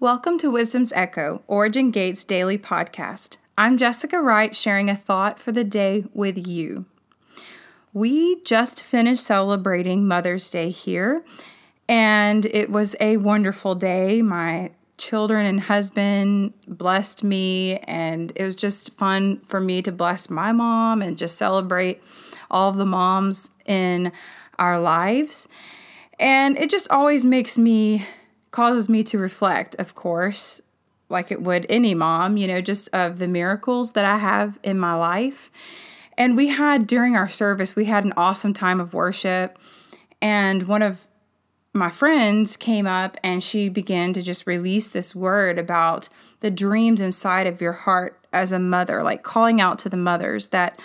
Welcome to Wisdom's Echo, Origin Gates daily podcast. I'm Jessica Wright sharing a thought for the day with you. We just finished celebrating Mother's Day here, and it was a wonderful day. My children and husband blessed me, and it was just fun for me to bless my mom and just celebrate all the moms in our lives. And it just always makes me, causes me to reflect, of course, like it would any mom, you know, just of the miracles that I have in my life. And we had during our service, we had an awesome time of worship. And one of my friends came up and she began to just release this word about the dreams inside of your heart as a mother, like calling out to the mothers that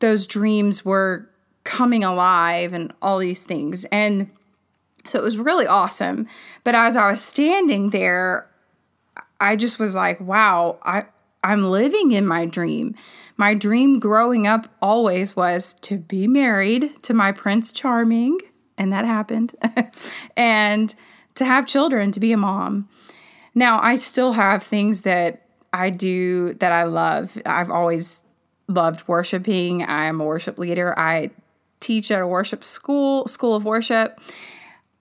those dreams were coming alive and all these things. And so it was really awesome. But as I was standing there, I just was like, wow, I, I'm living in my dream. My dream growing up always was to be married to my Prince Charming and that happened, and to have children, to be a mom. Now, I still have things that I do that I love. I've always loved worshiping. I'm a worship leader. I teach at a worship school, school of worship,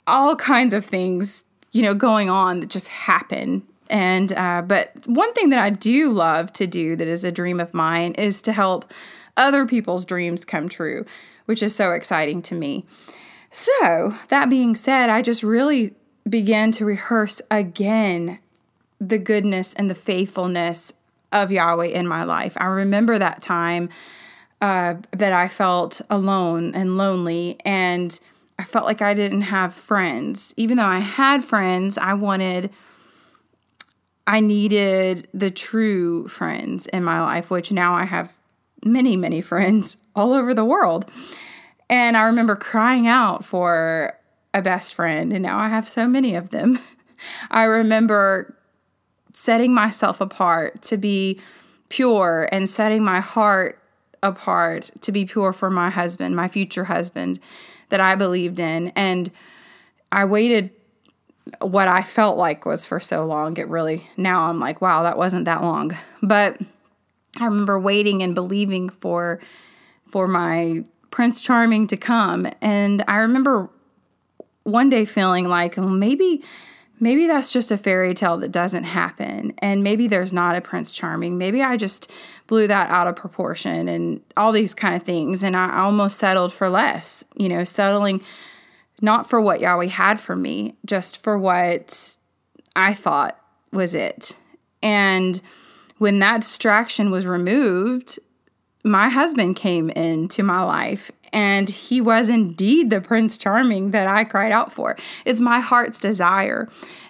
all kinds of things, you know, going on that just happen. And, uh, but one thing that I do love to do that is a dream of mine is to help other people's dreams come true, which is so exciting to me. So, that being said, I just really began to rehearse again the goodness and the faithfulness of Yahweh in my life. I remember that time uh, that I felt alone and lonely, and I felt like I didn't have friends. Even though I had friends, I wanted, I needed the true friends in my life, which now I have many, many friends all over the world. And I remember crying out for a best friend, and now I have so many of them. I remember setting myself apart to be pure and setting my heart apart to be pure for my husband, my future husband that I believed in. And I waited what I felt like was for so long. It really, now I'm like, wow, that wasn't that long. But I remember waiting and believing for for my Prince Charming to come. And I remember one day feeling like, well, maybe maybe that's just a fairy tale that doesn't happen and maybe there's not a prince charming. Maybe i just blew that out of proportion and all these kind of things and i almost settled for less you know settling not for what yahweh had for me just for what i thought was it. And when that distraction was removed my husband came into my life and he was indeed the prince charming that I cried out for. It's my heart's desire.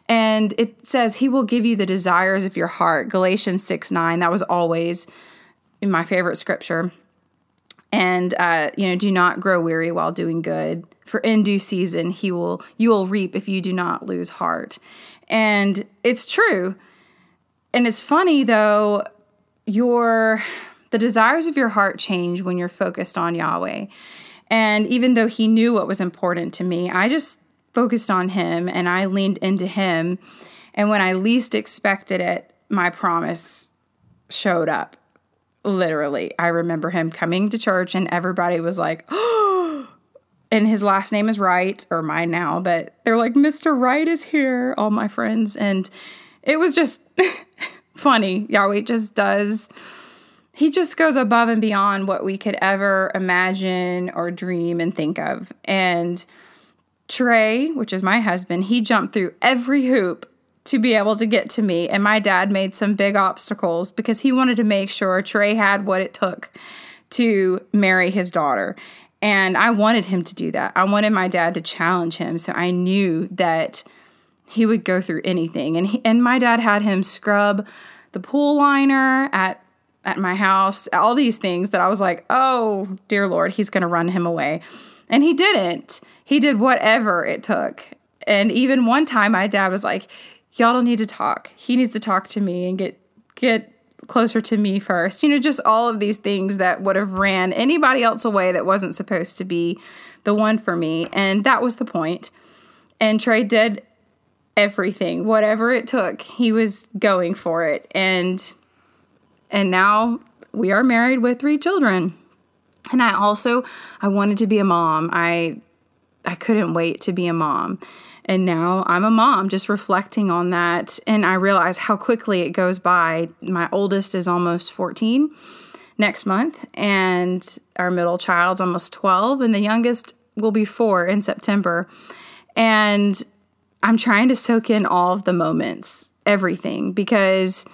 And it says he will give you the desires of your heart. Galatians 6 9. That was always my favorite scripture. And uh, you know, do not grow weary while doing good. For in due season he will you will reap if you do not lose heart. And it's true. And it's funny though, your the desires of your heart change when you're focused on Yahweh. And even though he knew what was important to me, I just focused on him and I leaned into him. And when I least expected it, my promise showed up. Literally, I remember him coming to church and everybody was like, oh, and his last name is Wright, or mine now, but they're like, Mr. Wright is here, all my friends. And it was just funny. Yahweh just does he just goes above and beyond what we could ever imagine or dream and think of. And Trey, which is my husband, he jumped through every hoop to be able to get to me. And my dad made some big obstacles because he wanted to make sure Trey had what it took to marry his daughter. And I wanted him to do that. I wanted my dad to challenge him. So I knew that he would go through anything. And, he, and my dad had him scrub the pool liner at at my house, all these things that I was like, oh, dear Lord, he's going to run him away. And he didn't. He did whatever it took. And even one time, my dad was like, y'all don't need to talk. He needs to talk to me and get, get, closer to me first. You know, just all of these things that would have ran anybody else away that wasn't supposed to be the one for me. And that was the point. And Trey did everything, whatever it took. He was going for it. And and now we are married with three children. And I also I wanted to be a mom. I I couldn't wait to be a mom. And now I'm a mom, just reflecting on that. And I realize how quickly it goes by. My oldest is almost 14 next month, and our middle child's almost 12, and the youngest will be four in September. And I'm trying to soak in all of the moments, everything, because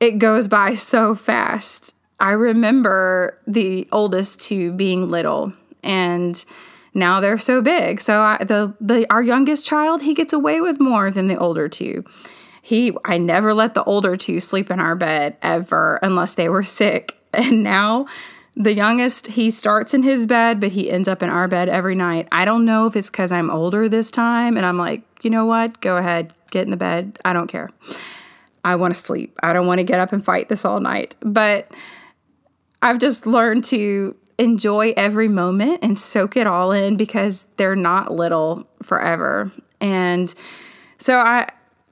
it goes by so fast. I remember the oldest two being little and now they're so big. So I, the the our youngest child, he gets away with more than the older two. He I never let the older two sleep in our bed ever unless they were sick. And now the youngest, he starts in his bed, but he ends up in our bed every night. I don't know if it's cuz I'm older this time and I'm like, "You know what? Go ahead. Get in the bed. I don't care." I want to sleep. I don't want to get up and fight this all night. But I've just learned to enjoy every moment and soak it all in because they're not little forever. And so I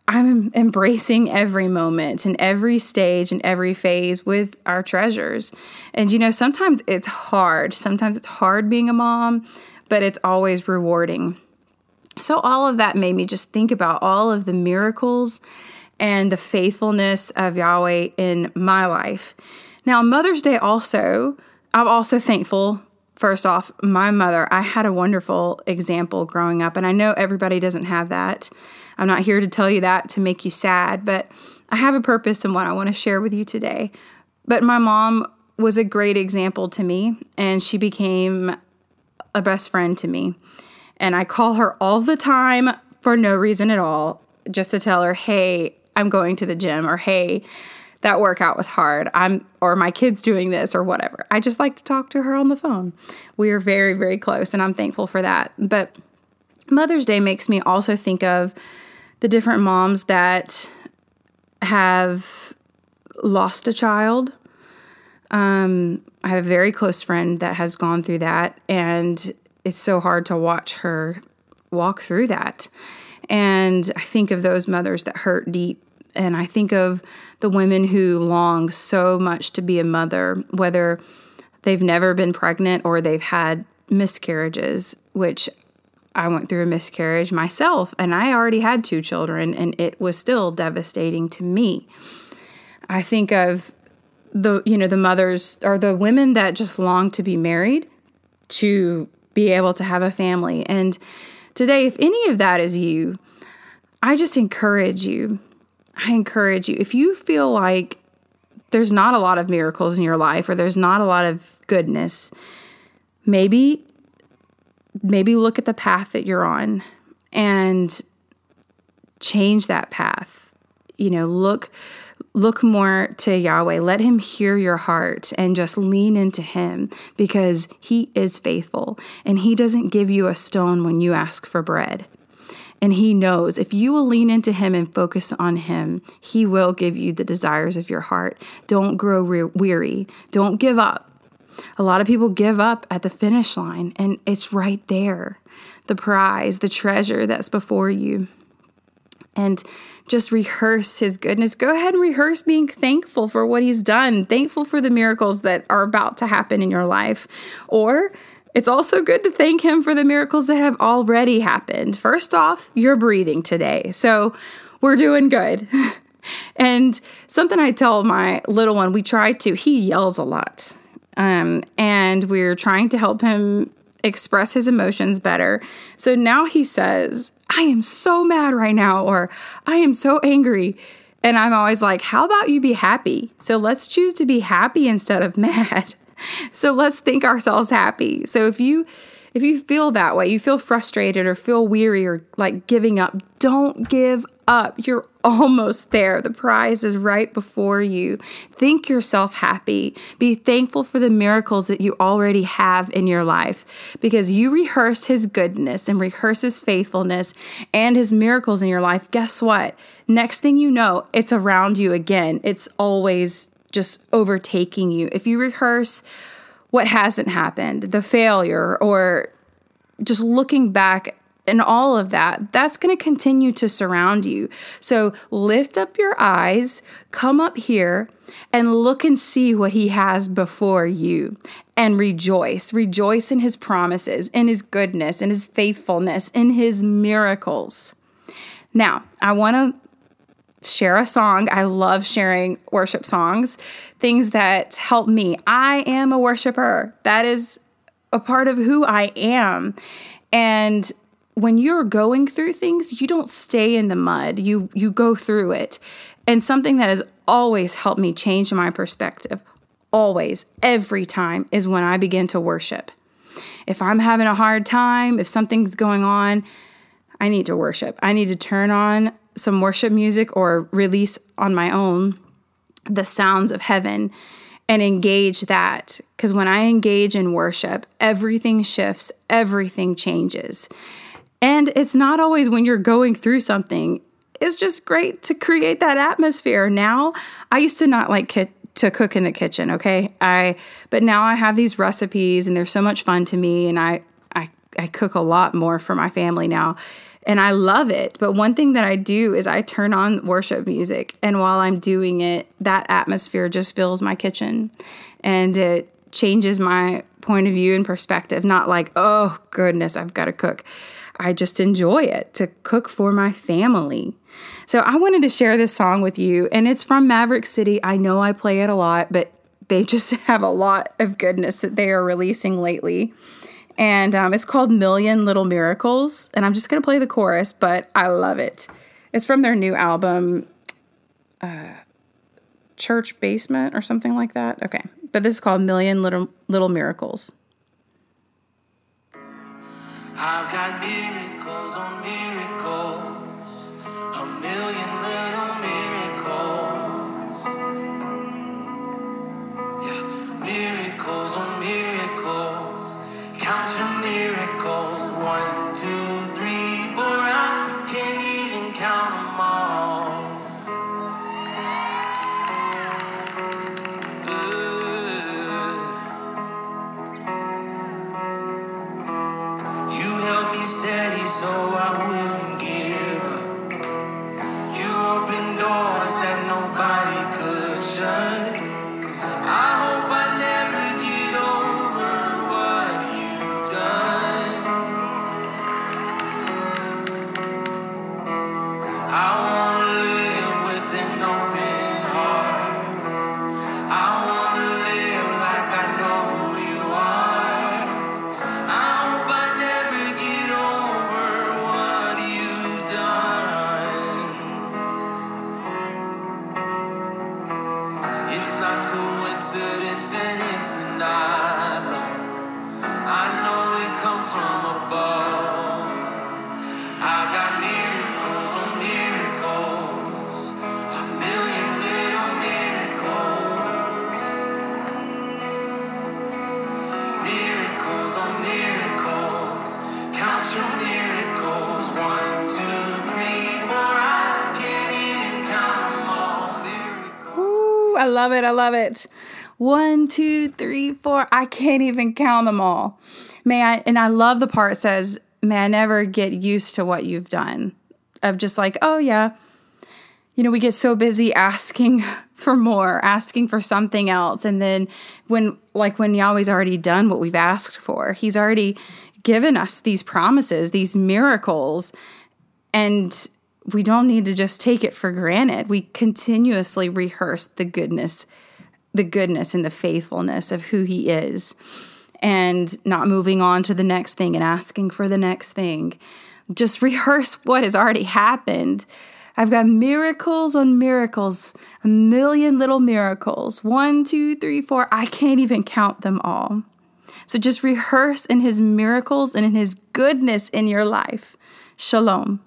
I'm embracing every moment and every stage and every phase with our treasures. And you know, sometimes it's hard. Sometimes it's hard being a mom, but it's always rewarding. So all of that made me just think about all of the miracles and the faithfulness of Yahweh in my life. Now, Mother's Day also I'm also thankful. First off, my mother, I had a wonderful example growing up, and I know everybody doesn't have that. I'm not here to tell you that to make you sad, but I have a purpose in what I want to share with you today. But my mom was a great example to me, and she became a best friend to me. And I call her all the time for no reason at all, just to tell her, hey, I'm going to the gym, or hey, that workout was hard. I'm or my kids doing this or whatever. I just like to talk to her on the phone. We are very very close and I'm thankful for that. But Mother's Day makes me also think of the different moms that have lost a child. Um, I have a very close friend that has gone through that, and it's so hard to watch her walk through that. And I think of those mothers that hurt deep and I think of the women who long so much to be a mother, whether they've never been pregnant or they've had miscarriages, which I went through a miscarriage myself and I already had two children and it was still devastating to me. I think of the you know the mothers or the women that just long to be married to be able to have a family and today if any of that is you I just encourage you I encourage you, if you feel like there's not a lot of miracles in your life or there's not a lot of goodness, maybe maybe look at the path that you're on and change that path. You know, look look more to Yahweh. Let him hear your heart and just lean into him because he is faithful and he doesn't give you a stone when you ask for bread. And He knows if you will lean into Him and focus on Him, He will give you the desires of your heart. Don't grow re- weary. Don't give up. A lot of people give up at the finish line, and it's right there the prize, the treasure that's before you. And just rehearse his goodness. Go ahead and rehearse being thankful for what he's done, thankful for the miracles that are about to happen in your life. Or it's also good to thank Him for the miracles that have already happened. First off, you're breathing today. So we're doing good. and something I tell my little one, we try to, he yells a lot. Um, and we're trying to help him express his emotions better. So now he says, I am so mad right now, or I am so angry. And I'm always like, how about you be happy? So let's choose to be happy instead of mad so let's think ourselves happy. So if you if you feel that way, you feel frustrated or feel weary or like giving up, don't give up. You're almost there. The prize is right before you. Think yourself happy. Be thankful for the miracles that you already have in your life because you rehearse His goodness and rehearse His faithfulness and His miracles in your life. Guess what? Next thing you know, it's around you again. It's always just overtaking you. If you rehearse what hasn't happened, the failure, or just looking back and all of that, that's going to continue to surround you. So lift up your eyes, come up here, and look and see what He has before you and rejoice. Rejoice in His promises, in His goodness, in His faithfulness, in His miracles. Now, I want to share a song. I love sharing worship songs, things that help me. I am a worshiper. That is a part of who I am. And when you're going through things, you don't stay in the mud. You you go through it. And something that has always helped me change my perspective, always, every time, is when I begin to worship. If I'm having a hard time, if something's going on, I need to worship. I need to turn on some worship music or release on my own the sounds of heaven and engage that. Because when I engage in worship, everything shifts, everything changes. And it's not always when you're going through something. It's just great to create that atmosphere. Now, I used to not like to cook in the kitchen, okay? I but now I have these recipes and they're so much fun to me and I I I cook a lot more for my family now and I love it. But one thing that I do is I turn on worship music, and while I'm doing it, that atmosphere just fills my kitchen and it changes my point of view and perspective. Not like, oh goodness, I've got to cook. I just enjoy it to cook for my family. So I wanted to share this song with you, and it's from Maverick City. I know I play it a lot, but they just have a lot of goodness that they are releasing lately and um, it's called Million Little Miracles. And I'm just gonna play the chorus, but I love it. It's from their new album, uh, Church Basement or something like that. Okay, but this is called Million Little Little Miracles. I've got miracles I love it. I love it. One, two, three, four. I can't even count them all. May I, and I love the part says, May I never get used to what you've done. Of just like, oh, yeah. You know, we get so busy asking for more, asking for something else. And then when, like, when Yahweh's already done what we've asked for, He's already given us these promises, these miracles. And we don't need to just take it for granted. We continuously rehearse the goodness, the goodness and the faithfulness of who he is, and not moving on to the next thing and asking for the next thing. Just rehearse what has already happened. I've got miracles on miracles, a million little miracles. One, two, three, four. I can't even count them all. So just rehearse in his miracles and in his goodness in your life. Shalom.